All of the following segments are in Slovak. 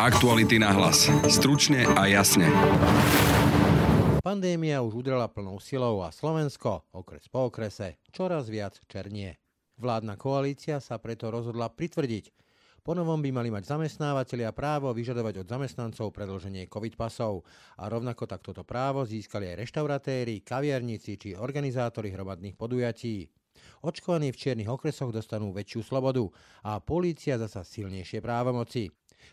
Aktuality na hlas. Stručne a jasne. Pandémia už udrela plnou silou a Slovensko, okres po okrese, čoraz viac černie. Vládna koalícia sa preto rozhodla pritvrdiť. Ponovom by mali mať zamestnávateľia právo vyžadovať od zamestnancov predlženie COVID pasov a rovnako tak toto právo získali aj reštauratéri, kaviarníci či organizátori hromadných podujatí. Očkovaní v čiernych okresoch dostanú väčšiu slobodu a polícia zasa silnejšie právomoci.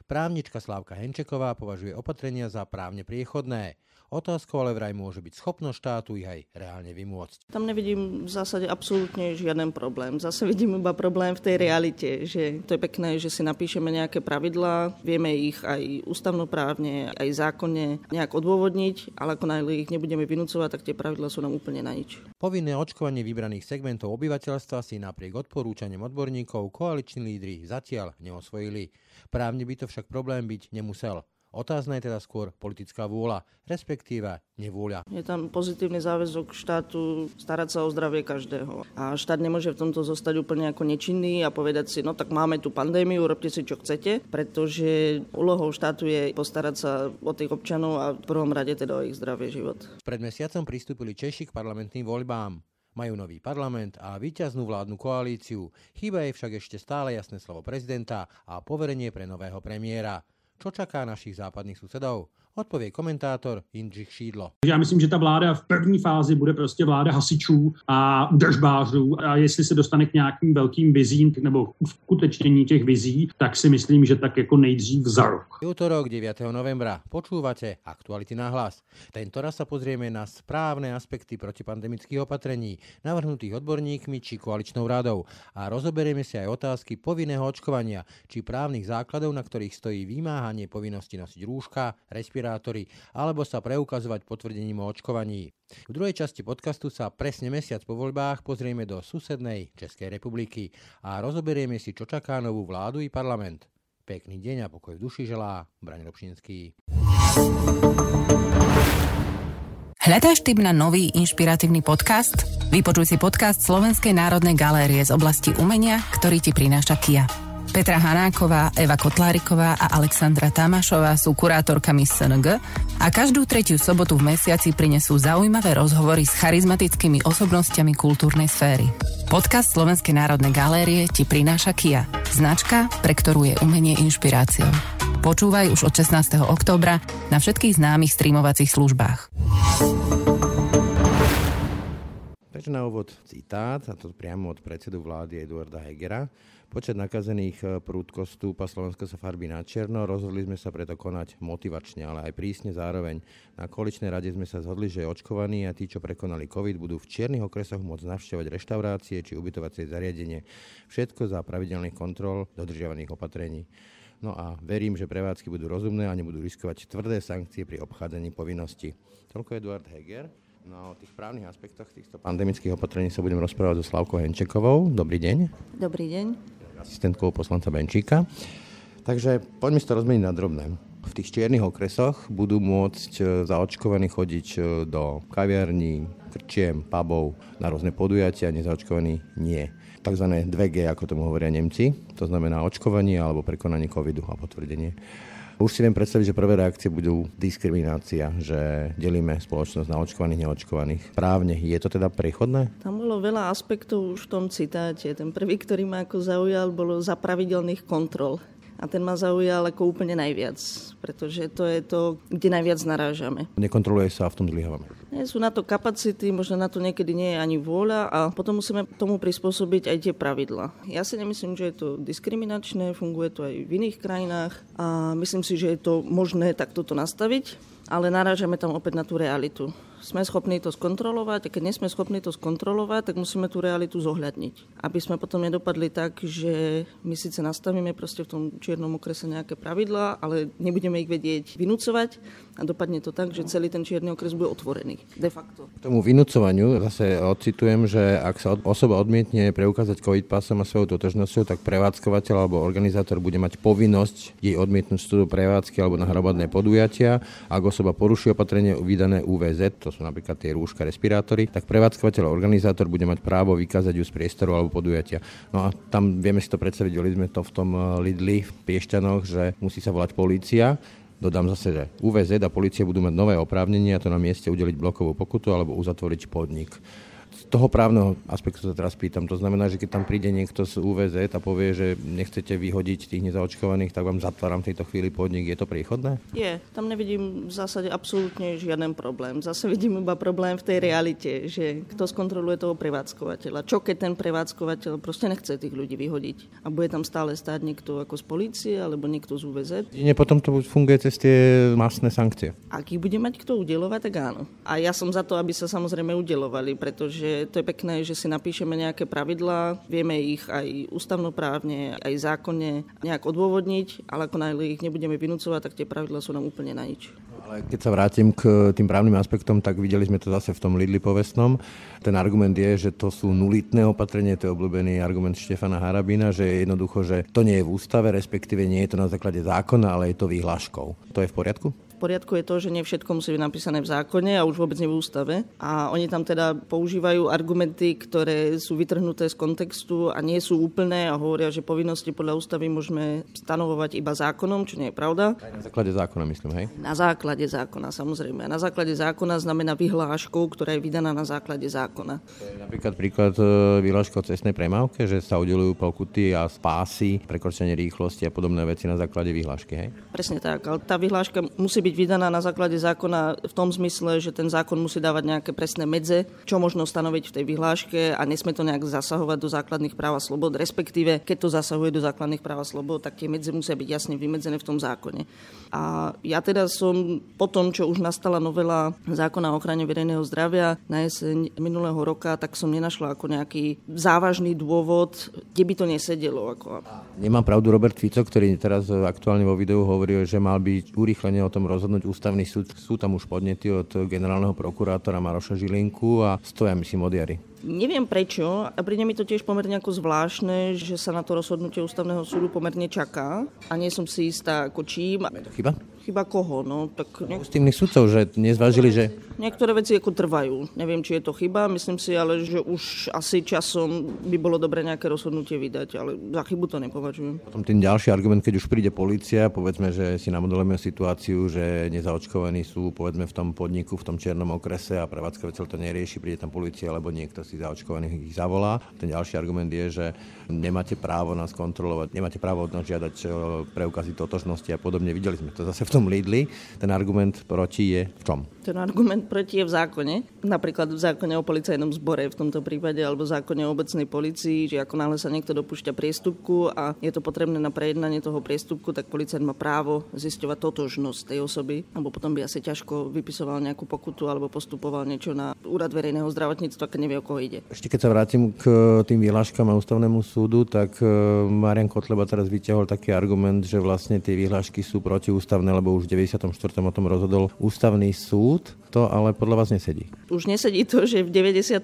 Právnička Slávka Henčeková považuje opatrenia za právne priechodné. Otázkou ale vraj môže byť schopnosť štátu ich aj reálne vymôcť. Tam nevidím v zásade absolútne žiaden problém. Zase vidím iba problém v tej realite, že to je pekné, že si napíšeme nejaké pravidlá, vieme ich aj ústavnoprávne, aj zákonne nejak odôvodniť, ale ako náhle ich nebudeme vynúcovať, tak tie pravidlá sú nám úplne na nič. Povinné očkovanie vybraných segmentov obyvateľstva si napriek odporúčaniam odborníkov koaliční lídry zatiaľ neosvojili. Právne by to však problém byť nemusel. Otázna je teda skôr politická vôľa, respektíve nevôľa. Je tam pozitívny záväzok štátu starať sa o zdravie každého. A štát nemôže v tomto zostať úplne ako nečinný a povedať si, no tak máme tu pandémiu, robte si čo chcete, pretože úlohou štátu je postarať sa o tých občanov a v prvom rade teda o ich zdravie život. Pred mesiacom pristúpili Češi k parlamentným voľbám. Majú nový parlament a víťaznú vládnu koalíciu. Chýba jej však ešte stále jasné slovo prezidenta a poverenie pre nového premiéra. Čo čaká našich západných susedov? Odpovie komentátor Jindřich Šídlo. Já myslím, že ta vláda v první fázi bude prostě vláda hasičů a držbářů a jestli se dostane k nějakým velkým vizím nebo uskutečnění těch vizí, tak si myslím, že tak jako nejdřív za rok. Útorok 9. novembra. Počúvate Aktuality na hlas. Tento raz sa pozrieme na správne aspekty protipandemických opatrení navrhnutých odborníkmi či koaličnou radou a rozoberieme si aj otázky povinného očkovania či právnych základov, na ktorých stojí vymáhanie povinnosti nosiť rúška, respirátory respirátory alebo sa preukazovať potvrdením o očkovaní. V druhej časti podcastu sa presne mesiac po voľbách pozrieme do susednej Českej republiky a rozoberieme si, čo čaká novú vládu i parlament. Pekný deň a pokoj v duši želá Braň Robšinský. Hľadáš tip na nový inšpiratívny podcast? Vypočuj si podcast Slovenskej národnej galérie z oblasti umenia, ktorý ti prináša Kia. Petra Hanáková, Eva Kotláriková a Alexandra Tamášová sú kurátorkami SNG a každú tretiu sobotu v mesiaci prinesú zaujímavé rozhovory s charizmatickými osobnostiami kultúrnej sféry. Podcast Slovenskej národnej galérie ti prináša Kia, značka, pre ktorú je umenie inšpiráciou. Počúvaj už od 16. októbra na všetkých známych streamovacích službách. Takže na úvod citát, a to priamo od predsedu vlády Eduarda Hegera. Počet nakazených e, prúdko stúpa, Slovensko sa farbí na černo, rozhodli sme sa preto konať motivačne, ale aj prísne zároveň. Na količnej rade sme sa zhodli, že očkovaní a tí, čo prekonali COVID, budú v čiernych okresoch môcť navštevovať reštaurácie či ubytovacie zariadenie. Všetko za pravidelných kontrol dodržiavaných opatrení. No a verím, že prevádzky budú rozumné a nebudú riskovať tvrdé sankcie pri obchádzaní povinnosti. Toľko Eduard Heger. No o tých právnych aspektoch týchto pandemických opatrení sa budem rozprávať so Slavkou Henčekovou. Dobrý deň. Dobrý deň asistentkou poslanca Benčíka. Takže poďme si to rozmeniť na drobné. V tých čiernych okresoch budú môcť e, zaočkovaní chodiť e, do kaviarní, krčiem, pubov, na rôzne podujatia, nezaočkovaní nie. Takzvané 2G, ako tomu hovoria Nemci, to znamená očkovanie alebo prekonanie covidu a potvrdenie. Už si viem predstaviť, že prvé reakcie budú diskriminácia, že delíme spoločnosť na očkovaných, neočkovaných. Právne je to teda prechodné? Tam bolo veľa aspektov už v tom citáte. Ten prvý, ktorý ma ako zaujal, bolo za pravidelných kontrol a ten ma zaujal ako úplne najviac, pretože to je to, kde najviac narážame. Nekontroluje sa a v tom zlyhávame. Nie sú na to kapacity, možno na to niekedy nie je ani vôľa a potom musíme tomu prispôsobiť aj tie pravidla. Ja si nemyslím, že je to diskriminačné, funguje to aj v iných krajinách a myslím si, že je to možné takto to nastaviť, ale narážame tam opäť na tú realitu sme schopní to skontrolovať a keď nie sme schopní to skontrolovať, tak musíme tú realitu zohľadniť. Aby sme potom nedopadli tak, že my síce nastavíme proste v tom čiernom okrese nejaké pravidlá, ale nebudeme ich vedieť vynúcovať a dopadne to tak, že celý ten čierny okres bude otvorený. De facto. K tomu vynúcovaniu zase odcitujem, že ak sa osoba odmietne preukázať COVID pasom a svojou totožnosťou, tak prevádzkovateľ alebo organizátor bude mať povinnosť jej odmietnúť vstup prevádzky alebo na hromadné podujatia. Ak osoba poruší opatrenie vydané UVZ, to sú napríklad tie rúška, respirátory, tak prevádzkovateľ a organizátor bude mať právo vykázať ju z priestoru alebo podujatia. No a tam vieme si to predstaviť, videli sme to v tom eh, Lidli v Piešťanoch, že musí sa volať polícia, Dodám zase, že UVZ a policie budú mať nové oprávnenie a to na mieste udeliť blokovú pokutu alebo uzatvoriť podnik toho právneho aspektu sa teraz pýtam. To znamená, že keď tam príde niekto z UVZ a povie, že nechcete vyhodiť tých nezaočkovaných, tak vám zatváram v tejto chvíli podnik. Je to príchodné? Je. Tam nevidím v zásade absolútne žiaden problém. Zase vidím iba problém v tej realite, že kto skontroluje toho prevádzkovateľa. Čo keď ten prevádzkovateľ proste nechce tých ľudí vyhodiť a bude tam stále stáť niekto ako z policie alebo niekto z UVZ? Nie, potom to funguje cez tie masné sankcie. Ak ich bude mať kto udelovať, tak áno. A ja som za to, aby sa samozrejme udelovali, pretože to je pekné, že si napíšeme nejaké pravidlá, vieme ich aj ústavnoprávne, aj zákonne nejak odôvodniť, ale ako náhle ich nebudeme vynúcovať, tak tie pravidlá sú nám úplne na nič. Ale keď sa vrátim k tým právnym aspektom, tak videli sme to zase v tom Lidli povestnom. Ten argument je, že to sú nulitné opatrenie, to je obľúbený argument Štefana Harabina, že je jednoducho, že to nie je v ústave, respektíve nie je to na základe zákona, ale je to výhľaškou. To je v poriadku? Poriadku je to, že nie všetko musí byť napísané v zákone a už vôbec nie v ústave. A oni tam teda používajú argumenty, ktoré sú vytrhnuté z kontextu a nie sú úplné a hovoria, že povinnosti podľa ústavy môžeme stanovovať iba zákonom, čo nie je pravda. Aj na základe zákona, myslím, hej? Na základe zákona, samozrejme. A na základe zákona znamená vyhláškou, ktorá je vydaná na základe zákona. Napríklad príklad e, vyhláška o cestnej premávke, že sa udelujú pokuty a spásy, prekročenie rýchlosti a podobné veci na základe vyhlášky, hej? Presne tak, ale tá vyhláška musí byť byť vydaná na základe zákona v tom zmysle, že ten zákon musí dávať nejaké presné medze, čo možno stanoviť v tej vyhláške a nesme to nejak zasahovať do základných práv a slobod, respektíve keď to zasahuje do základných práv a slobod, tak tie medze musia byť jasne vymedzené v tom zákone. A ja teda som po tom, čo už nastala novela zákona o ochrane verejného zdravia na jeseň minulého roka, tak som nenašla ako nejaký závažný dôvod, kde by to nesedelo. Ako... Nemám pravdu Robert Fico, ktorý teraz aktuálne vo videu hovoril, že mal byť urýchlenie o tom rozhodnúť ústavný súd. Sú tam už podnety od generálneho prokurátora Maroša Žilinku a stoja myslím od jary. Neviem prečo a príde mi to tiež pomerne ako zvláštne, že sa na to rozhodnutie ústavného súdu pomerne čaká a nie som si istá ako čím. Chyba? Chyba koho? No, tak ne... Ústavných sudcov, že nezvážili, že... Niektoré veci ako trvajú. Neviem, či je to chyba. Myslím si ale, že už asi časom by bolo dobre nejaké rozhodnutie vydať, ale za chybu to nepovažujem. Potom ten ďalší argument, keď už príde policia, povedzme, že si namodelujeme situáciu, že nezaočkovaní sú povedzme v tom podniku, v tom čiernom okrese a prevádzkovateľ to nerieši, príde tam policia alebo niekto si zaočkovaných ich zavolá. Ten ďalší argument je, že nemáte právo nás kontrolovať, nemáte právo od nás žiadať preukazy totožnosti a podobne. Videli sme to zase v tom Lidli. Ten argument proti je v čom? Ten argument proti je v zákone. Napríklad v zákone o policajnom zbore v tomto prípade alebo v zákone o obecnej policii, že ako náhle sa niekto dopúšťa priestupku a je to potrebné na prejednanie toho priestupku, tak policajt má právo zisťovať totožnosť tej osoby, alebo potom by asi ťažko vypisoval nejakú pokutu alebo postupoval niečo na úrad verejného zdravotníctva, keď nevie, o koho ide. Ešte keď sa vrátim k tým vyhláškam a ústavnému súdu, tak e, Marian Kotleba teraz vyťahol taký argument, že vlastne tie vyhlášky sú protiústavné, lebo už v 94. o tom rozhodol ústavný súd. To ale podľa vás nesedí. Už nesedí to, že v 94.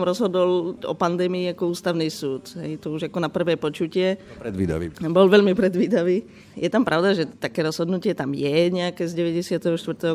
rozhodol o pandémii ako ústavný súd. Hej, to už ako na prvé počutie. Predvídavý. Bol veľmi predvídavý. Je tam pravda, že také rozhodnutie tam je nejaké z 94.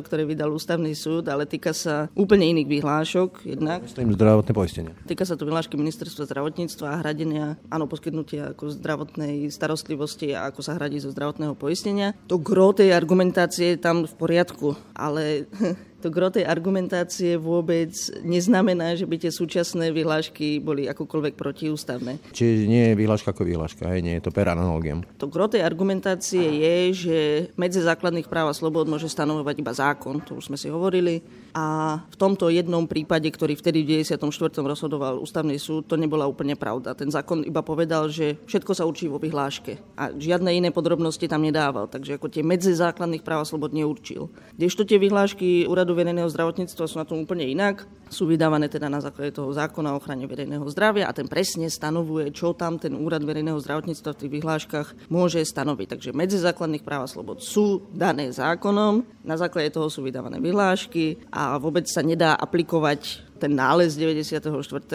ktoré vydal ústavný súd, ale týka sa úplne iných vyhlášok. Jednak. Myslím zdravotné poistenie. Týka sa to vyhlášky ministerstva zdravotníctva a hradenia, áno, poskytnutia ako zdravotnej starostlivosti a ako sa hradí zo zdravotného poistenia. To gro tej argumentácie je tam v poriadku, ale to gro tej argumentácie vôbec neznamená, že by tie súčasné vyhlášky boli akokoľvek protiústavné. Čiže nie je vyhláška ako vyhláška, hej, nie je to per analogiam. To gro tej argumentácie je, že medzi základných práv a slobod môže stanovovať iba zákon, to už sme si hovorili. A v tomto jednom prípade, ktorý vtedy v 94. rozhodoval ústavný súd, to nebola úplne pravda. Ten zákon iba povedal, že všetko sa určí vo vyhláške a žiadne iné podrobnosti tam nedával. Takže ako tie medzi základných práv a slobod neurčil. Kdežto tie vyhlášky úradu verejného zdravotníctva sú na tom úplne inak. Sú vydávané teda na základe toho zákona o ochrane verejného zdravia a ten presne stanovuje, čo tam ten úrad verejného zdravotníctva v tých vyhláškach môže stanoviť. Takže medzi základných práv a slobod sú dané zákonom, na základe toho sú vydávané vyhlášky a vôbec sa nedá aplikovať ten nález 94.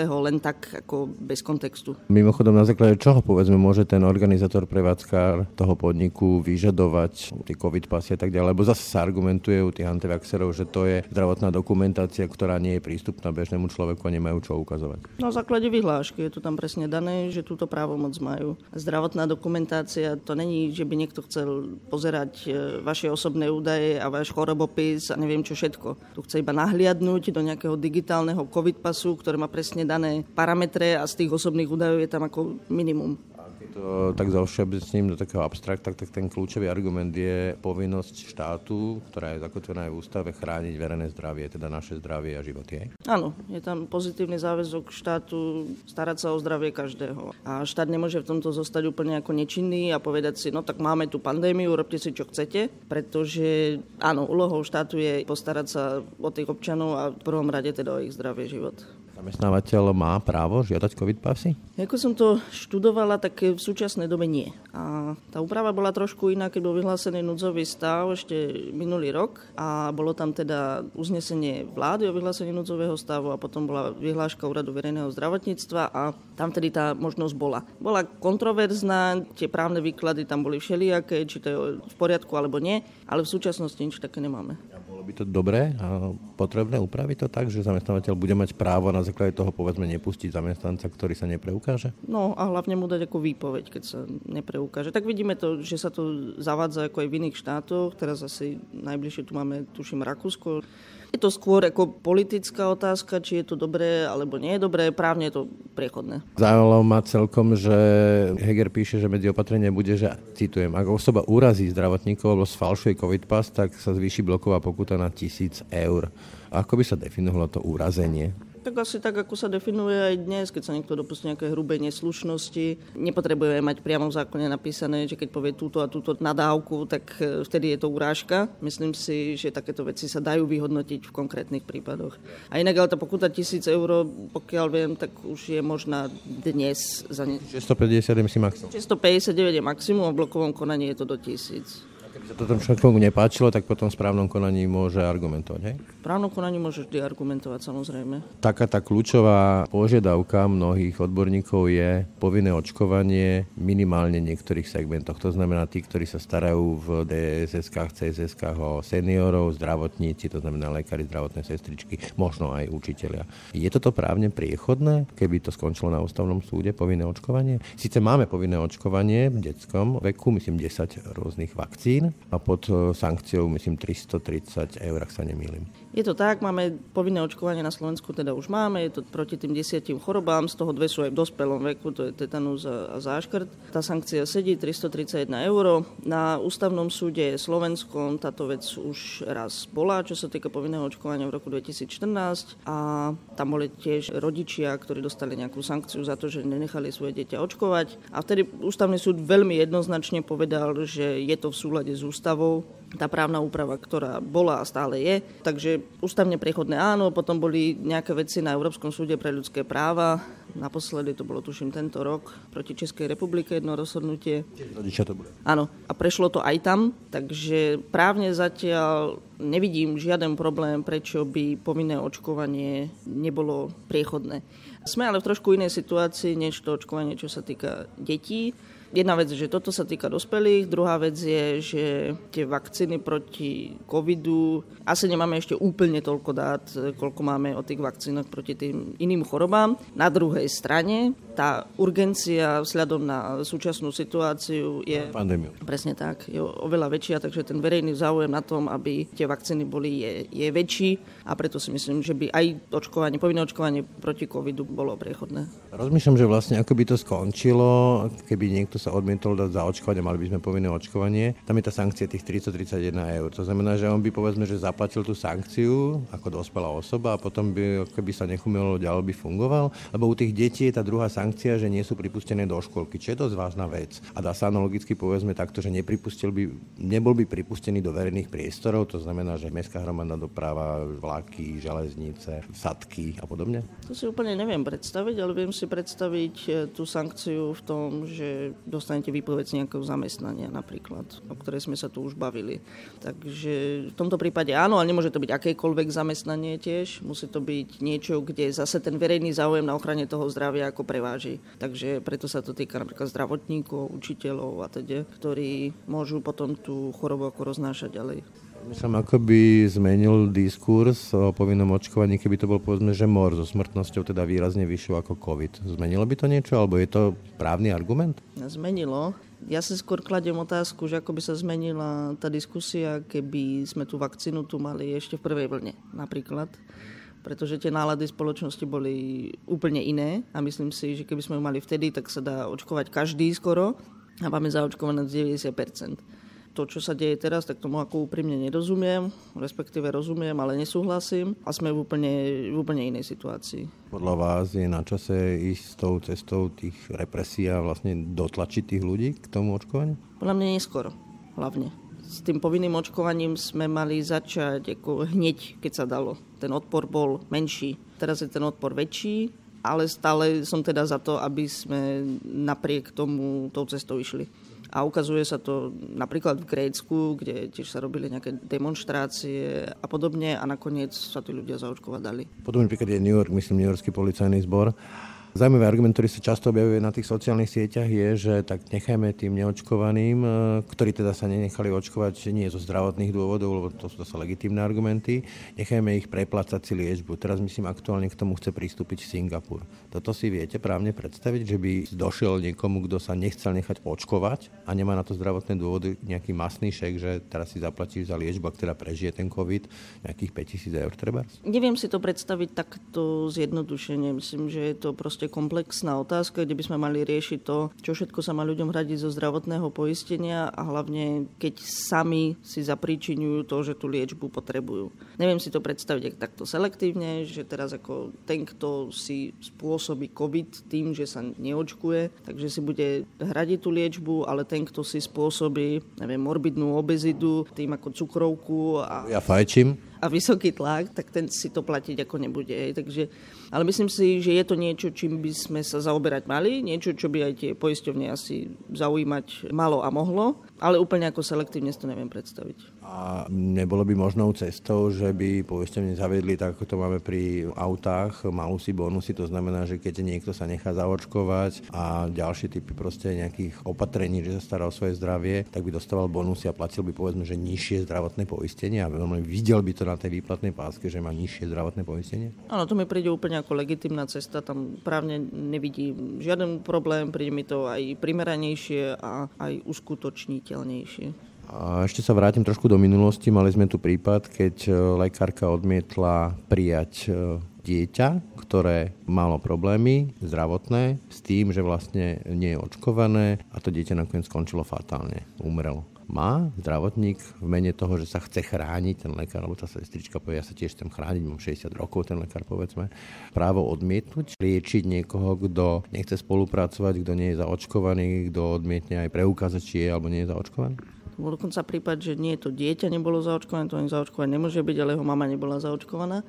len tak ako bez kontextu. Mimochodom, na základe čoho povedzme môže ten organizátor prevádzkár toho podniku vyžadovať tie COVID pasy a tak ďalej, lebo zase sa argumentuje u tých antivaxerov, že to je zdravotná dokumentácia, ktorá nie je prístupná bežnému človeku a nemajú čo ukazovať. Na základe vyhlášky je to tam presne dané, že túto právomoc majú. Zdravotná dokumentácia to není, že by niekto chcel pozerať e, vaše osobné údaje a váš chorobopis a neviem čo všetko. Tu chce iba nahliadnúť do nejakého digitálneho COVID pasu, ktoré má presne dané parametre a z tých osobných údajov je tam ako minimum to tak zovšeobecním do takého abstrakta, tak ten kľúčový argument je povinnosť štátu, ktorá je zakotvená aj v ústave, chrániť verejné zdravie, teda naše zdravie a životy. Áno, je tam pozitívny záväzok štátu starať sa o zdravie každého. A štát nemôže v tomto zostať úplne ako nečinný a povedať si, no tak máme tu pandémiu, robte si čo chcete, pretože áno, úlohou štátu je postarať sa o tých občanov a v prvom rade teda o ich zdravie život. Zamestnávateľ má právo žiadať COVID pasy? Ako som to študovala, tak v súčasnej dobe nie. A tá úprava bola trošku iná, keď bol vyhlásený núdzový stav ešte minulý rok a bolo tam teda uznesenie vlády o vyhlásení núdzového stavu a potom bola vyhláška úradu verejného zdravotníctva a tam tedy tá možnosť bola. Bola kontroverzná, tie právne výklady tam boli všelijaké, či to je v poriadku alebo nie, ale v súčasnosti nič také nemáme. By to dobré a potrebné upraviť to tak, že zamestnávateľ bude mať právo na základe toho povedzme nepustiť zamestnanca, ktorý sa nepreukáže? No a hlavne mu dať ako výpoveď, keď sa nepreukáže. Tak vidíme to, že sa to zavádza ako aj v iných štátoch. Teraz asi najbližšie tu máme, tuším, Rakúsko. Je to skôr ako politická otázka, či je to dobré alebo nie je dobré. Právne je to priechodné. Zaujímalo ma celkom, že Heger píše, že medzi opatrenia bude, že citujem, ak osoba urazí zdravotníkov alebo sfalšuje COVID pas, tak sa zvýši bloková pokuta na tisíc eur. Ako by sa definovalo to úrazenie? Tak asi tak, ako sa definuje aj dnes, keď sa niekto dopustí nejaké hrubé neslušnosti. Nepotrebujeme mať priamo v zákone napísané, že keď povie túto a túto nadávku, tak e, vtedy je to urážka. Myslím si, že takéto veci sa dajú vyhodnotiť v konkrétnych prípadoch. A inak ale tá pokuta tisíc eur, pokiaľ viem, tak už je možná dnes za ne... 650 je maximum. 659 je maximum a v blokovom konaní je to do tisíc sa to tomu človeku nepáčilo, tak potom v správnom konaní môže argumentovať, hej? V správnom konaní môže vždy argumentovať, samozrejme. Taká tá kľúčová požiadavka mnohých odborníkov je povinné očkovanie minimálne niektorých segmentoch. To znamená tí, ktorí sa starajú v DSS-kách, CSS-kách o seniorov, zdravotníci, to znamená lekári, zdravotné sestričky, možno aj učitelia. Je toto právne priechodné, keby to skončilo na ústavnom súde, povinné očkovanie? Sice máme povinné očkovanie v detskom veku, myslím 10 rôznych vakcín, a pod e, sankciou myslím 330 eur, ak sa nemýlim. Je to tak, máme povinné očkovanie na Slovensku, teda už máme, je to proti tým desiatim chorobám, z toho dve sú aj v dospelom veku, to je tetanus a záškrt. Tá sankcia sedí 331 eur. Na ústavnom súde Slovenskom táto vec už raz bola, čo sa týka povinného očkovania v roku 2014 a tam boli tiež rodičia, ktorí dostali nejakú sankciu za to, že nenechali svoje dieťa očkovať. A vtedy ústavný súd veľmi jednoznačne povedal, že je to v súlade s ústavou, tá právna úprava, ktorá bola a stále je. Takže ústavne prechodné áno, potom boli nejaké veci na Európskom súde pre ľudské práva. Naposledy to bolo, tuším, tento rok proti Českej republike jedno rozhodnutie. to bude. Áno, a prešlo to aj tam, takže právne zatiaľ nevidím žiaden problém, prečo by povinné očkovanie nebolo priechodné. Sme ale v trošku inej situácii, než to očkovanie, čo sa týka detí Jedna vec, že toto sa týka dospelých, druhá vec je, že tie vakcíny proti covidu, asi nemáme ešte úplne toľko dát, koľko máme o tých vakcínach proti tým iným chorobám. Na druhej strane tá urgencia vzhľadom na súčasnú situáciu je... Pandémiu. Presne tak, je oveľa väčšia, takže ten verejný záujem na tom, aby tie vakcíny boli, je, je väčší a preto si myslím, že by aj očkovanie, povinné očkovanie proti covidu bolo prechodné. Rozmýšľam, že vlastne ako by to skončilo, keby niekto sa odmietol dať za očkovanie, mali by sme povinné očkovanie. Tam je tá sankcia tých 331 eur. To znamená, že on by povedzme, že zaplatil tú sankciu ako dospelá osoba a potom by, keby sa nechumelo, ďalej by fungoval, lebo u tých detí je tá druhá sankcia že nie sú pripustené do školky, čo je dosť vážna vec. A dá sa analogicky povedzme takto, že nepripustil by, nebol by pripustený do verejných priestorov, to znamená, že mestská hromadná doprava, vlaky, železnice, sadky a podobne? To si úplne neviem predstaviť, ale viem si predstaviť e, tú sankciu v tom, že dostanete výpoveď z nejakého zamestnania napríklad, o ktorej sme sa tu už bavili. Takže v tomto prípade áno, ale nemôže to byť akékoľvek zamestnanie tiež. Musí to byť niečo, kde zase ten verejný záujem na ochrane toho zdravia ako preváži. Takže preto sa to týka napríklad zdravotníkov, učiteľov a teda, ktorí môžu potom tú chorobu ako roznášať ďalej. Myslím, ako by zmenil diskurs o povinnom očkovaní, keby to bol povedzme, že mor so smrtnosťou teda výrazne vyššou ako COVID. Zmenilo by to niečo, alebo je to právny argument? Zmenilo. Ja si skôr kladiem otázku, že ako by sa zmenila tá diskusia, keby sme tú vakcínu tu mali ešte v prvej vlne napríklad pretože tie nálady spoločnosti boli úplne iné a myslím si, že keby sme ju mali vtedy, tak sa dá očkovať každý skoro a máme zaočkované 90% to, čo sa deje teraz, tak tomu ako úprimne nerozumiem, respektíve rozumiem, ale nesúhlasím a sme v úplne, v úplne inej situácii. Podľa vás je na čase ísť s tou cestou tých represí a vlastne dotlačiť tých ľudí k tomu očkovaniu? Podľa mňa neskoro, hlavne. S tým povinným očkovaním sme mali začať ako hneď, keď sa dalo. Ten odpor bol menší. Teraz je ten odpor väčší, ale stále som teda za to, aby sme napriek tomu tou cestou išli. A ukazuje sa to napríklad v Grécku, kde tiež sa robili nejaké demonstrácie a podobne a nakoniec sa tí ľudia zaočkovať dali. Podobný príklad je New York, myslím, New Yorkský policajný zbor. Zaujímavý argument, ktorý sa často objavuje na tých sociálnych sieťach je, že tak nechajme tým neočkovaným, e, ktorí teda sa nenechali očkovať nie zo zdravotných dôvodov, lebo to sú zase legitímne argumenty, nechajme ich preplácať si liečbu. Teraz myslím aktuálne k tomu chce pristúpiť Singapur. Toto si viete právne predstaviť, že by došiel niekomu, kto sa nechcel nechať očkovať a nemá na to zdravotné dôvody nejaký masný šek, že teraz si zaplatí za liečbu, ak teda prežije ten COVID, nejakých 5000 eur treba? Neviem si to predstaviť takto zjednodušene. Myslím, že je to proste komplexná otázka, kde by sme mali riešiť to, čo všetko sa má ľuďom hradiť zo zdravotného poistenia a hlavne keď sami si zapríčinujú to, že tú liečbu potrebujú. Neviem si to predstaviť takto selektívne, že teraz ako ten, kto si spôsobí COVID tým, že sa neočkuje, takže si bude hradiť tú liečbu, ale ten, kto si spôsobí neviem, morbidnú obezidu tým ako cukrovku a... Ja fajčím a vysoký tlak, tak ten si to platiť ako nebude. Takže, ale myslím si, že je to niečo, čím by sme sa zaoberať mali, niečo, čo by aj tie poisťovne asi zaujímať malo a mohlo, ale úplne ako selektívne si to neviem predstaviť. A nebolo by možnou cestou, že by poisťovne zavedli, tak ako to máme pri autách, malusy, bonusy, to znamená, že keď niekto sa nechá zaočkovať a ďalšie typy proste nejakých opatrení, že sa stará o svoje zdravie, tak by dostával bonusy a platil by povedzme, že nižšie zdravotné poistenie a veľmi videl by to na tej výplatnej páske, že má nižšie zdravotné poistenie? Áno, to mi príde úplne ako legitimná cesta, tam právne nevidím žiaden problém, príde mi to aj primeranejšie a aj uskutočniteľnejšie. A ešte sa vrátim trošku do minulosti. Mali sme tu prípad, keď e, lekárka odmietla prijať e, dieťa, ktoré malo problémy zdravotné s tým, že vlastne nie je očkované a to dieťa nakoniec skončilo fatálne, umrelo má zdravotník v mene toho, že sa chce chrániť ten lekár, alebo tá sestrička povie, ja sa tiež chcem chrániť, mám 60 rokov, ten lekár povedzme, právo odmietnúť, liečiť niekoho, kto nechce spolupracovať, kto nie je zaočkovaný, kto odmietne aj preukázať, či je alebo nie je zaočkovaný? Dokonca prípad, že nie to dieťa nebolo zaočkované, to ani zaočkované nemôže byť, ale jeho mama nebola zaočkovaná.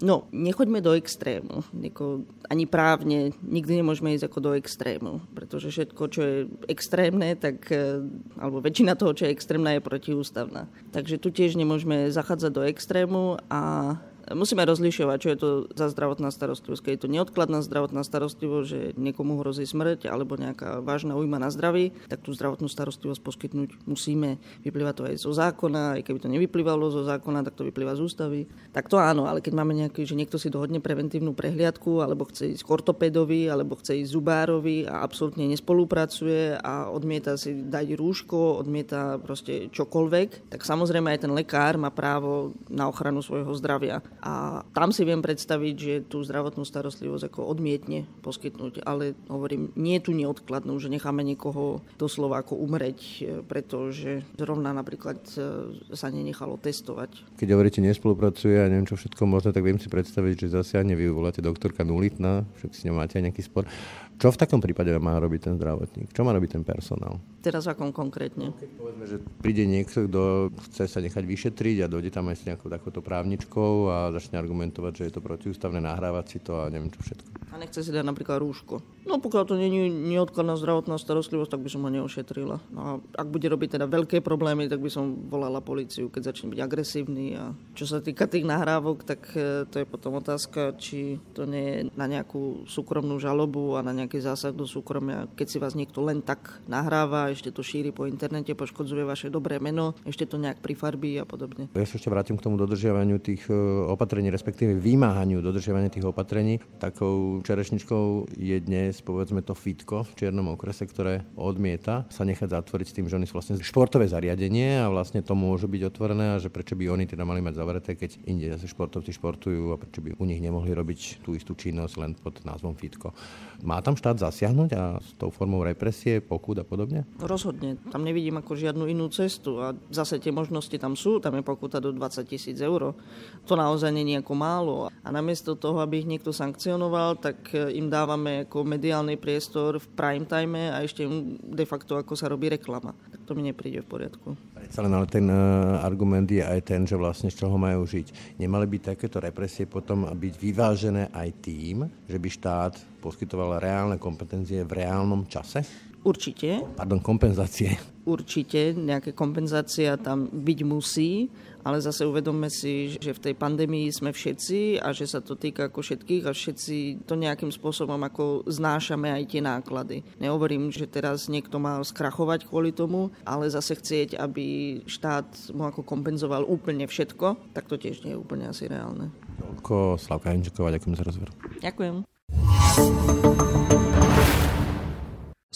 No, nechoďme do extrému. Neko, ani právne nikdy nemôžeme ísť ako do extrému, pretože všetko, čo je extrémne, tak, e, alebo väčšina toho, čo je extrémna, je protiústavná. Takže tu tiež nemôžeme zachádzať do extrému a musíme rozlišovať, čo je to za zdravotná starostlivosť. Keď je to neodkladná zdravotná starostlivosť, že niekomu hrozí smrť alebo nejaká vážna újma na zdraví, tak tú zdravotnú starostlivosť poskytnúť musíme. Vyplýva to aj zo zákona, aj keby to nevyplývalo zo zákona, tak to vyplýva z ústavy. Tak to áno, ale keď máme nejaký, že niekto si dohodne preventívnu prehliadku, alebo chce ísť k ortopédovi, alebo chce ísť zubárovi a absolútne nespolupracuje a odmieta si dať rúško, odmieta proste čokoľvek, tak samozrejme aj ten lekár má právo na ochranu svojho zdravia a tam si viem predstaviť, že tú zdravotnú starostlivosť ako odmietne poskytnúť, ale hovorím, nie je tu neodkladnú, že necháme niekoho doslova ako umreť, e, pretože zrovna napríklad e, sa nenechalo testovať. Keď hovoríte nespolupracuje a neviem čo všetko možné, tak viem si predstaviť, že zasiahne vy voláte doktorka Nulitna, však si ňou máte aj nejaký spor. Čo v takom prípade má robiť ten zdravotník? Čo má robiť ten personál? Teraz akom konkrétne? Keď povedzme, že príde niekto, kto chce sa nechať vyšetriť a dojde tam aj s nejakou takouto právničkou a začne argumentovať, že je to protiústavné, nahrávať si to a neviem čo všetko. A nechce si dať napríklad rúško. No pokiaľ to nie je neodkladná zdravotná starostlivosť, tak by som ho neošetrila. No a ak bude robiť teda veľké problémy, tak by som volala policiu, keď začne byť agresívny. A čo sa týka tých nahrávok, tak e, to je potom otázka, či to nie je na nejakú súkromnú žalobu a na nejaký zásah do súkromia. Keď si vás niekto len tak nahráva, ešte to šíri po internete, poškodzuje vaše dobré meno, ešte to nejak prifarbí a podobne. Ja sa ešte vrátim k tomu dodržiavaniu tých e, opatrení, respektíve vymáhaniu dodržiavania tých opatrení. Takou čerešničkou je dnes, povedzme to fitko v Čiernom okrese, ktoré odmieta sa nechať zatvoriť s tým, že oni sú vlastne športové zariadenie a vlastne to môže byť otvorené a že prečo by oni teda mali mať zavreté, keď inde zase športovci športujú a prečo by u nich nemohli robiť tú istú činnosť len pod názvom fitko. Má tam štát zasiahnuť a s tou formou represie, pokút a podobne? Rozhodne. Tam nevidím ako žiadnu inú cestu a zase tie možnosti tam sú, tam je pokuta do 20 tisíc eur. To naozaj nie je ako málo. A namiesto toho, aby ich niekto sankcionoval, tak im dávame ako mediálny priestor v prime time a ešte im de facto ako sa robí reklama. To mi nepríde v poriadku. Predsa len ale ten uh, argument je aj ten, že vlastne z čoho majú žiť. Nemali by takéto represie potom byť vyvážené aj tým, že by štát poskytoval reálne kompetencie v reálnom čase? Určite. Pardon, kompenzácie. Určite, nejaké kompenzácia tam byť musí, ale zase uvedomme si, že v tej pandémii sme všetci a že sa to týka ako všetkých a všetci to nejakým spôsobom ako znášame aj tie náklady. Nehovorím, že teraz niekto má skrachovať kvôli tomu, ale zase chcieť, aby štát mu ako kompenzoval úplne všetko, tak to tiež nie je úplne asi reálne. Toľko Slavka Henčeková, ďakujem za rozhovor. Ďakujem.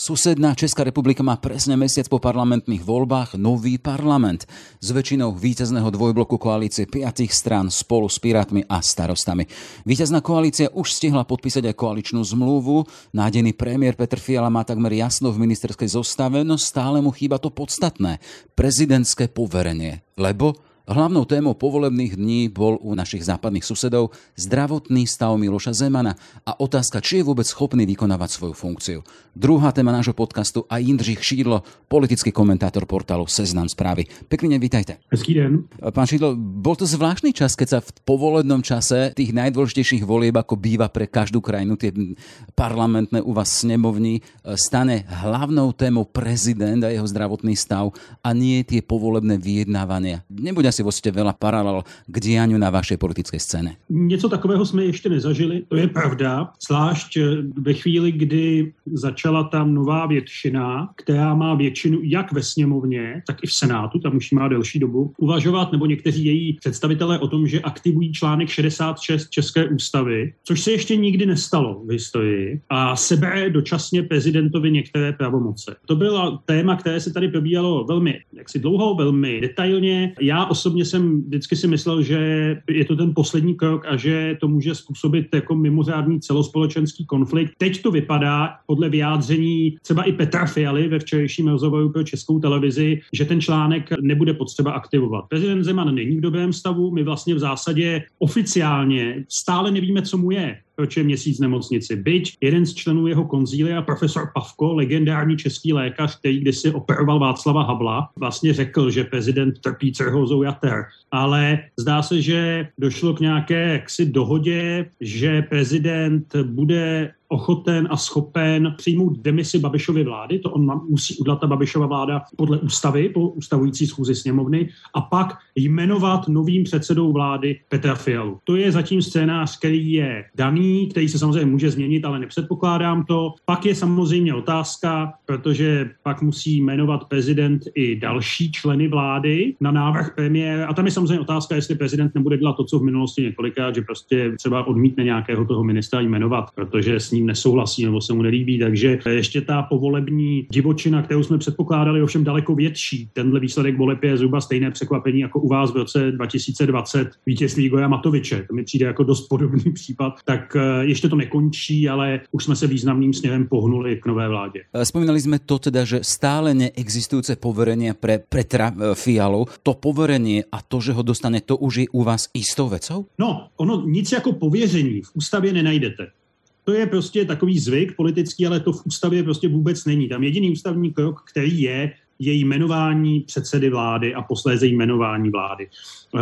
Susedná Česká republika má presne mesiac po parlamentných voľbách nový parlament s väčšinou víťazného dvojbloku koalície piatých strán spolu s Pirátmi a starostami. Víťazná koalícia už stihla podpísať aj koaličnú zmluvu. Nádený premiér Petr Fiala má takmer jasno v ministerskej zostave, no stále mu chýba to podstatné. Prezidentské poverenie. Lebo Hlavnou témou povolebných dní bol u našich západných susedov zdravotný stav Miloša Zemana a otázka, či je vôbec schopný vykonávať svoju funkciu. Druhá téma nášho podcastu a Jindřich Šídlo, politický komentátor portálu Seznam správy. Pekne vítajte. Hezký den. Pán Šídlo, bol to zvláštny čas, keď sa v povolebnom čase tých najdôležitejších volieb, ako býva pre každú krajinu, tie parlamentné u vás snemovní, stane hlavnou témou prezident a jeho zdravotný stav a nie tie povolebné vyjednávania. Nebude asi vlastne veľa paralel k dianiu na vašej politické scéne. Něco takového jsme ještě nezažili, to je pravda, zvlášť eh, ve chvíli, kdy začala tam nová většina, která má většinu jak ve sněmovně, tak i v Senátu, tam už má delší dobu, uvažovat, nebo někteří její představitelé o tom, že aktivují článek 66 České ústavy, což se ještě nikdy nestalo v historii, a sebere dočasně prezidentovi některé pravomoce. To bylo téma, které se tady probíhalo velmi jaksi dlouho, velmi detailně. Já osobně jsem vždycky si myslel, že je to ten poslední krok a že to může způsobit jako mimořádný celospolečenský konflikt. Teď to vypadá podle vyjádření třeba i Petra Fialy ve včerejším rozhovoru pro českou televizi, že ten článek nebude potřeba aktivovat. Prezident Zeman není v dobrém stavu, my vlastně v zásadě oficiálně stále nevíme, co mu je proč je měsíc nemocnici. Byť jeden z členů jeho konzília, profesor Pavko, legendární český lékař, který kdysi operoval Václava Havla, vlastně řekl, že prezident trpí cerhózou jater. Ale zdá se, že došlo k nějaké jaksi dohodě, že prezident bude ochoten a schopen přijmout demisi Babišovy vlády, to on musí udělat ta Babišova vláda podle ústavy, po ustavující schůzi sněmovny, a pak jmenovat novým předsedou vlády Petra Fialu. To je zatím scénář, který je daný, který se samozřejmě může změnit, ale nepředpokládám to. Pak je samozřejmě otázka, protože pak musí jmenovat prezident i další členy vlády na návrh premiéra. A tam je samozřejmě otázka, jestli prezident nebude dělat to, co v minulosti několikrát, že prostě třeba odmítne nějakého toho ministra jmenovat, protože s ním ním nesouhlasí nebo se mu nelíbí. Takže ještě ta povolební divočina, kterou jsme předpokládali, ovšem daleko větší. Tenhle výsledek voleb je zhruba stejné překvapení jako u vás v roce 2020 vítězství Goja Matoviče. To mi přijde jako dost podobný případ. Tak eh, ještě to nekončí, ale už jsme se významným směrem pohnuli k nové vládě. Spomínali jsme to teda, že stále neexistujúce poverenie pre Petra Fialu. To poverenie a to, že ho dostane, to už je u vás istou vecou? No, ono nic jako pověření v ústavě nenajdete. To je prostě takový zvyk politický, ale to v ústavě prostě vůbec není. Tam jediný ústavní krok, který je, je jmenování předsedy vlády a posléze jmenování vlády.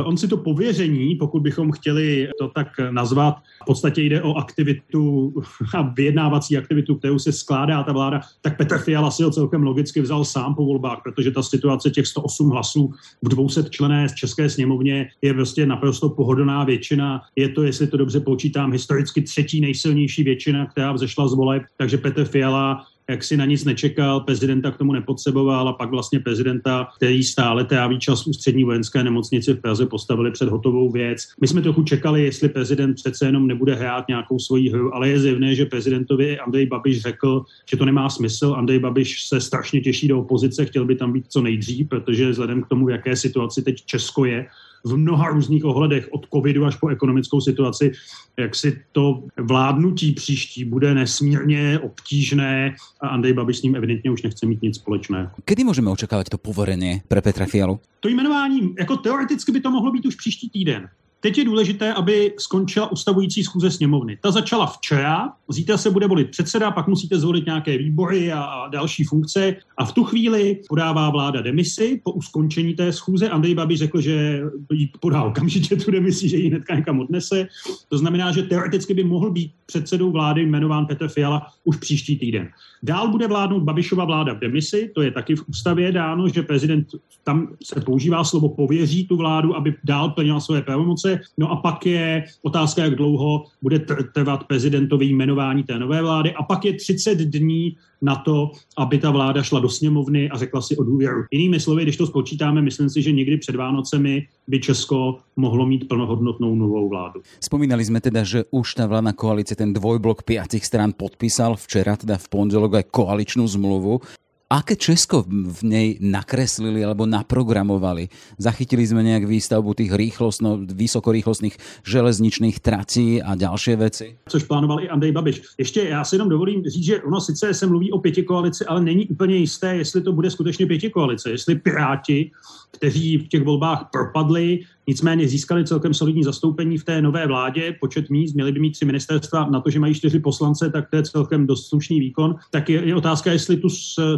On si to pověření, pokud bychom chtěli to tak nazvat, v podstatě jde o aktivitu a vyjednávací aktivitu, kterou se skládá ta vláda, tak Petr Fiala si ho celkem logicky vzal sám po volbách, protože ta situace těch 108 hlasů v 200 člené České sněmovně je prostě naprosto pohodlná většina. Je to, jestli to dobře počítám, historicky třetí nejsilnější většina, která vzešla z voleb, takže Petr Fiala jak si na nic nečekal, prezidenta k tomu nepotřeboval a pak vlastně prezidenta, který stále tráví čas v ústřední vojenské nemocnici v Praze, postavili před hotovou věc. My jsme trochu čekali, jestli prezident přece jenom nebude hrát nějakou svoji hru, ale je zjevné, že prezidentovi Andrej Babiš řekl, že to nemá smysl. Andrej Babiš se strašně těší do opozice, chtěl by tam být co nejdřív, protože vzhledem k tomu, v jaké situaci teď Česko je, v mnoha různých ohledech, od covidu až po ekonomickou situaci, jak si to vládnutí příští bude nesmírně obtížné a Andrej Babiš s ním evidentně už nechce mít nic společného. Kdy můžeme očekávat to povorení pro Petra Fialu? To jmenování, jako teoreticky by to mohlo být už příští týden. Teď je důležité, aby skončila ustavující schůze sněmovny. Ta začala včera, zítra se bude volit předseda, pak musíte zvolit nějaké výbory a další funkce a v tu chvíli podává vláda demisi po uskončení té schůze. Andrej Babi řekl, že ji podá okamžitě tu demisi, že ji hnedka někam odnese. To znamená, že teoreticky by mohl být předsedou vlády jmenován Petr Fiala už příští týden. Dál bude vládnout Babišova vláda v demisi, to je taky v ústavě dáno, že prezident, tam se používá slovo pověří tu vládu, aby dál plnila své pravomoce. No a pak je otázka, jak dlouho bude trvat prezidentový jmenování té nové vlády. A pak je 30 dní na to, aby ta vláda šla do sněmovny a řekla si o důvěru. Jinými slovy, když to spočítáme, myslím si, že někdy před Vánocemi by Česko mohlo mít plnohodnotnou novou vládu. Spomínali jsme teda, že už ta vládna koalice ten dvojblok piatich stran podpísal včera, teda v pondelok aj koaličnú zmluvu. Aké Česko v nej nakreslili alebo naprogramovali? Zachytili sme nejak výstavbu tých rýchlostno, vysokorýchlostných železničných trací a ďalšie veci? Což plánoval i Andrej Babiš. Ještě já si jenom dovolím říct, že ono sice se mluví o pěti koalici, ale není úplně jisté, jestli to bude skutečně pěti koalice. Jestli Piráti, kteří v těch volbách propadli, Nicméně získali celkem solidní zastoupení v té nové vládě, počet míst, měli by mít tři ministerstva, na to, že mají čtyři poslance, tak to je celkem dost slušný výkon. Tak je, je otázka, jestli tu,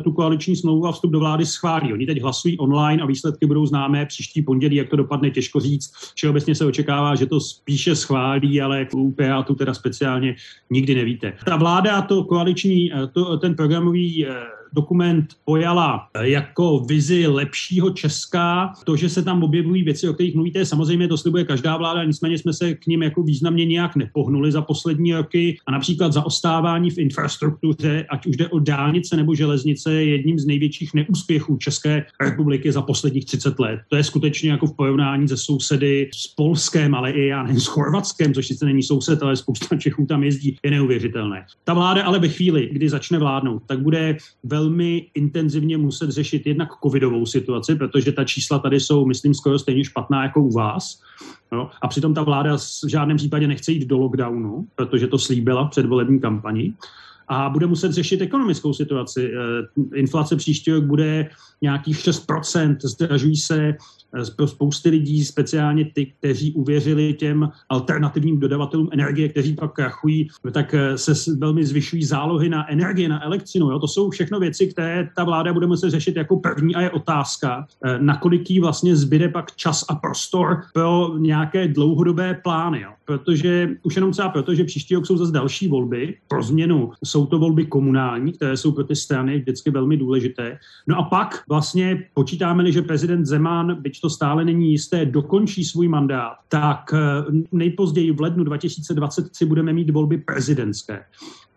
tu koaliční smlouvu a vstup do vlády schválí. Oni teď hlasují online a výsledky budou známé příští pondělí, jak to dopadne, těžko říct. Všeobecně se očekává, že to spíše schválí, ale u Pirátu teda speciálně nikdy nevíte. Ta vláda, to koaliční, to, ten programový eh, dokument pojala jako vizi lepšího Česka. To, že se tam objevují věci, o kterých mluvíte, samozřejmě to slibuje každá vláda, nicméně jsme se k ním jako významně nějak nepohnuli za poslední roky a například zaostávání v infrastruktuře, ať už jde o dálnice nebo železnice, je jedním z největších neúspěchů České republiky za posledních 30 let. To je skutečně jako v porovnání se sousedy s Polskem, ale i já nevím, s Chorvatskem, což sice není soused, ale spousta Čechů tam jezdí, je neuvěřitelné. Ta vláda ale ve chvíli, kdy začne vládnout, tak bude velmi velmi intenzivně muset řešit jednak covidovou situaci, protože ta čísla tady jsou, myslím, skoro stejně špatná jako u vás. No, a přitom ta vláda v žádném případě nechce jít do lockdownu, protože to slíbila před volební kampaní a bude muset řešit ekonomickou situaci. Eh, inflace příští rok bude nějakých 6%, zdražují se pro spousty lidí, speciálně ty, kteří uvěřili těm alternativním dodavatelům energie, kteří pak krachují, tak eh, se velmi zvyšují zálohy na energie, na elektřinu. Jo? To jsou všechno věci, které ta vláda bude muset řešit jako první a je otázka, eh, nakolik jí vlastně zbyde pak čas a prostor pro nějaké dlouhodobé plány. Jo? Protože už jenom třeba proto, že příští rok jsou zase další volby, pro změnu jsou to volby komunální, které jsou pro ty strany vždycky velmi důležité. No a pak vlastně počítáme, že prezident Zeman, byť to stále není jisté, dokončí svůj mandát, tak eh, nejpozději v lednu 2023 budeme mít volby prezidentské.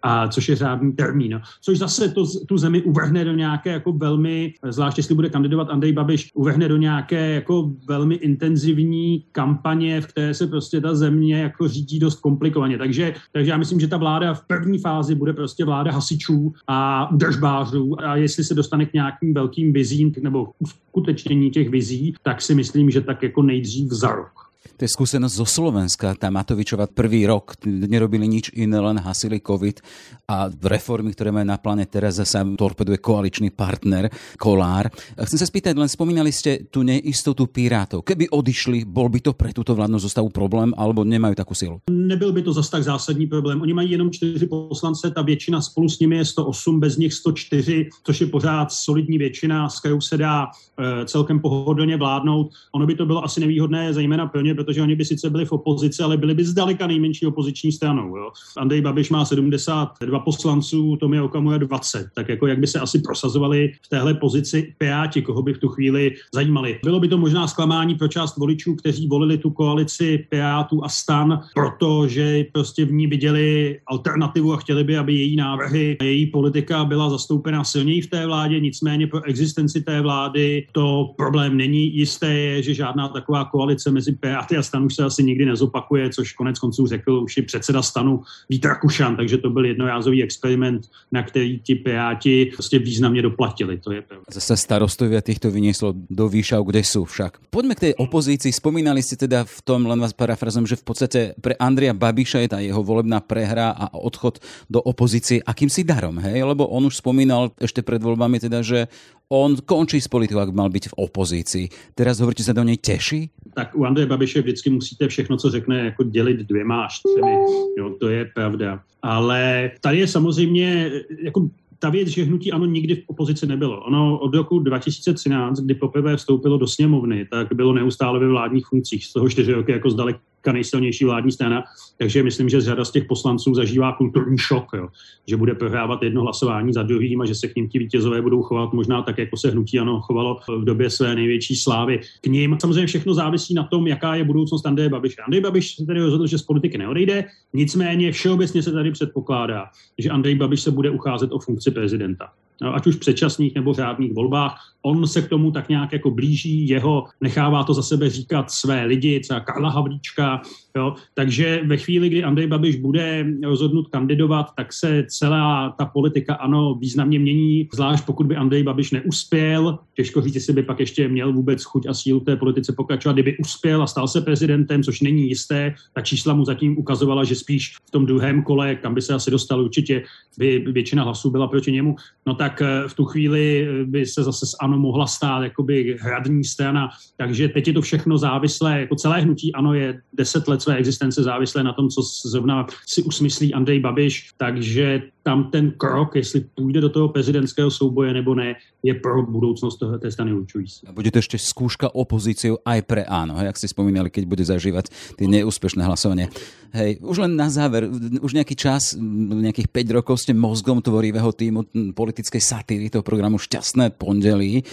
A což je řádný termín. Což zase to, tu zemi uvrhne do nějaké jako velmi, zvlášť jestli bude kandidovat Andrej Babiš, uvrhne do nějaké jako velmi intenzivní kampaně, v které se prostě ta země jako řídí dost komplikovaně. Takže, takže já myslím, že ta vláda v první fázi bude prostě vláda hasičů a držbářů a jestli se dostane k nějakým velkým vizím nebo uskutečnění těch vizí, tak si myslím, že tak jako nejdřív za rok. To je skúsenosť zo Slovenska. Tá Matovičova prvý rok nerobili nič iné, len hasili COVID a reformy, ktoré majú na pláne teraz zase torpeduje koaličný partner Kolár. Chcem sa spýtať, len spomínali ste tú neistotu Pirátov. Keby odišli, bol by to pre túto vládnu zostavu problém, alebo nemajú takú silu? Nebyl by to zase tak zásadní problém. Oni mají jenom čtyři poslance, ta většina spolu s nimi je 108, bez nich 104, což je pořád solidní většina, s kterou se dá e, celkem pohodlně vládnout. Ono by to bylo asi nevýhodné, zejména pro ně, protože oni by sice byli v opozici, ale byli by zdaleka nejmenší opoziční stranou. Jo. Andrej Babiš má 72 poslanců, Tomi Okamura 20. Tak jako jak by se asi prosazovali v téhle pozici Piráti, koho by v tu chvíli zajímali. Bylo by to možná zklamání pro část voličů, kteří volili tu koalici Pirátů a stan, protože prostě v ní viděli alternativu a chtěli by, aby její návrhy, její politika byla zastoupena silněji v té vládě, nicméně pro existenci té vlády to problém není. Jisté je, že žádná taková koalice mezi Piráty a stan už se asi nikdy nezopakuje, což konec konců řekl už i předseda stanu Vít Rakušan, takže to byl jednorázový experiment, na který ti Piráti prostě významně doplatili, to je pravda. Zase starostovia týchto vynieslo do výšav, kde sú však. Poďme k tej opozícii. Spomínali ste teda v tom, len vás parafrazom, že v podstate pre Andria Babiša je tá jeho volebná prehra a odchod do opozície akýmsi darom, hej? Lebo on už spomínal ešte pred voľbami teda, že on končí s politikou, ak mal byť v opozícii. Teraz hovoríte, sa do nej teší? Tak u Andreje Babiše vždycky musíte všechno, co řekne, jako dělit dvěma až třemi. Jo, to je pravda. Ale tady je samozřejmě, jako ta věc, že hnutí ano nikdy v opozici nebylo. Ono od roku 2013, kdy poprvé vstoupilo do sněmovny, tak bylo neustále ve vládních funkcích. Z toho čtyři roky jako zdaleka nejsilnější vládní strana, takže myslím, že řada z těch poslanců zažívá kulturní šok, jo. že bude prohrávat jedno hlasování za druhým a že se k ním ti vítězové budou chovat možná tak, jako se hnutí ano chovalo v době své největší slávy k ním. Samozřejmě všechno závisí na tom, jaká je budoucnost Andreje Babiše. Andrej Babiš se tedy rozhodl, že z politiky neodejde, nicméně všeobecně se tady předpokládá, že Andrej Babiš se bude ucházet o funkci prezidenta. No, ať už předčasných nebo řádných volbách. On se k tomu tak nějak jako blíží, jeho nechává to za sebe říkat své lidi, třeba Karla Havlíčka, Jo? Takže ve chvíli, kdy Andrej Babiš bude rozhodnut kandidovat, tak se celá ta politika ano významně mění, zvlášť pokud by Andrej Babiš neuspěl. Těžko říct, jestli by pak ještě měl vůbec chuť a sílu té politice pokračovat. Kdyby uspěl a stal se prezidentem, což není jisté, ta čísla mu zatím ukazovala, že spíš v tom druhém kole, kam by se asi dostal určitě, by většina hlasů byla proti němu, no tak eh, v tu chvíli by se zase s ANO mohla stát jakoby hradní strana. Takže teď je to všechno závislé, jako celé hnutí ANO je deset let své existence závislé na tom, co zrovna si usmyslí Andrej Babiš, takže tam ten krok, jestli půjde do toho prezidentského souboje nebo ne, je pro budoucnost toho, té strany určující. A bude to ešte skúška opozíciu aj pre áno, hej, ak si spomínali, keď bude zažívať tie neúspešné hlasovanie. Hej, už len na záver, už nejaký čas, nejakých 5 rokov ste mozgom tvorivého týmu politickej satíry toho programu Šťastné pondelí.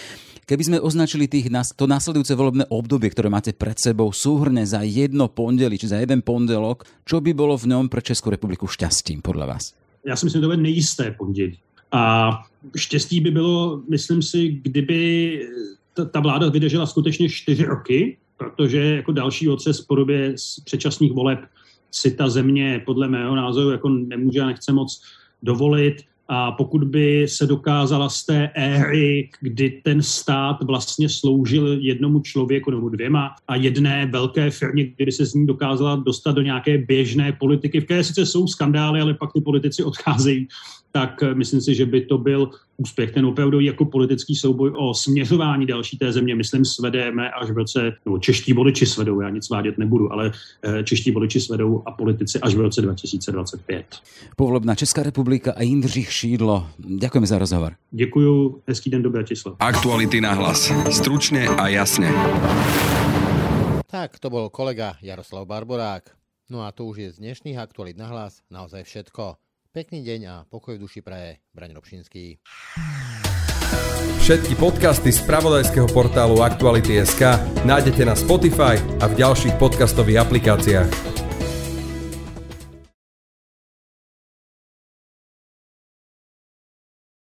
Keby sme označili tých, to následujúce volebné obdobie, ktoré máte pred sebou súhrne za jedno pondeli, či za jeden pondelok, čo by bolo v ňom pre Českou republiku šťastím podľa vás? Já si myslím, že to bude nejisté pondělí. A štěstí by bylo, myslím si, kdyby ta, vláda vydržela skutečně čtyři roky, protože jako další otřes v podobě předčasných voleb si ta země podle mého názoru jako nemůže a nechce moc dovolit. A pokud by se dokázala z té éry, kdy ten stát vlastně sloužil jednomu člověku nebo dvěma a jedné velké firmě, kdyby se z ní dokázala dostat do nějaké běžné politiky, v které sice jsou skandály, ale pak ty politici odcházejí, tak eh, myslím si, že by to byl úspěch. Ten opravdu jako politický souboj o směřování další té země, myslím, svedeme až v roce, nebo čeští voliči svedou, já nic vádět nebudu, ale eh, čeští voliči svedou a politici až v roce 2025. Povolebná Česká republika a Jindřich Šídlo. Ďakujeme za rozhovor. Děkuju, hezký den do Bratislava. Aktuality na hlas. Stručne a jasne. Tak, to bol kolega Jaroslav Barborák. No a to už je z dnešných aktualit na hlas naozaj všetko. Pekný deň a pokoj v duši praje Braň Robšinský. Všetky podcasty z pravodajského portálu Aktuality.sk nájdete na Spotify a v ďalších podcastových aplikáciách.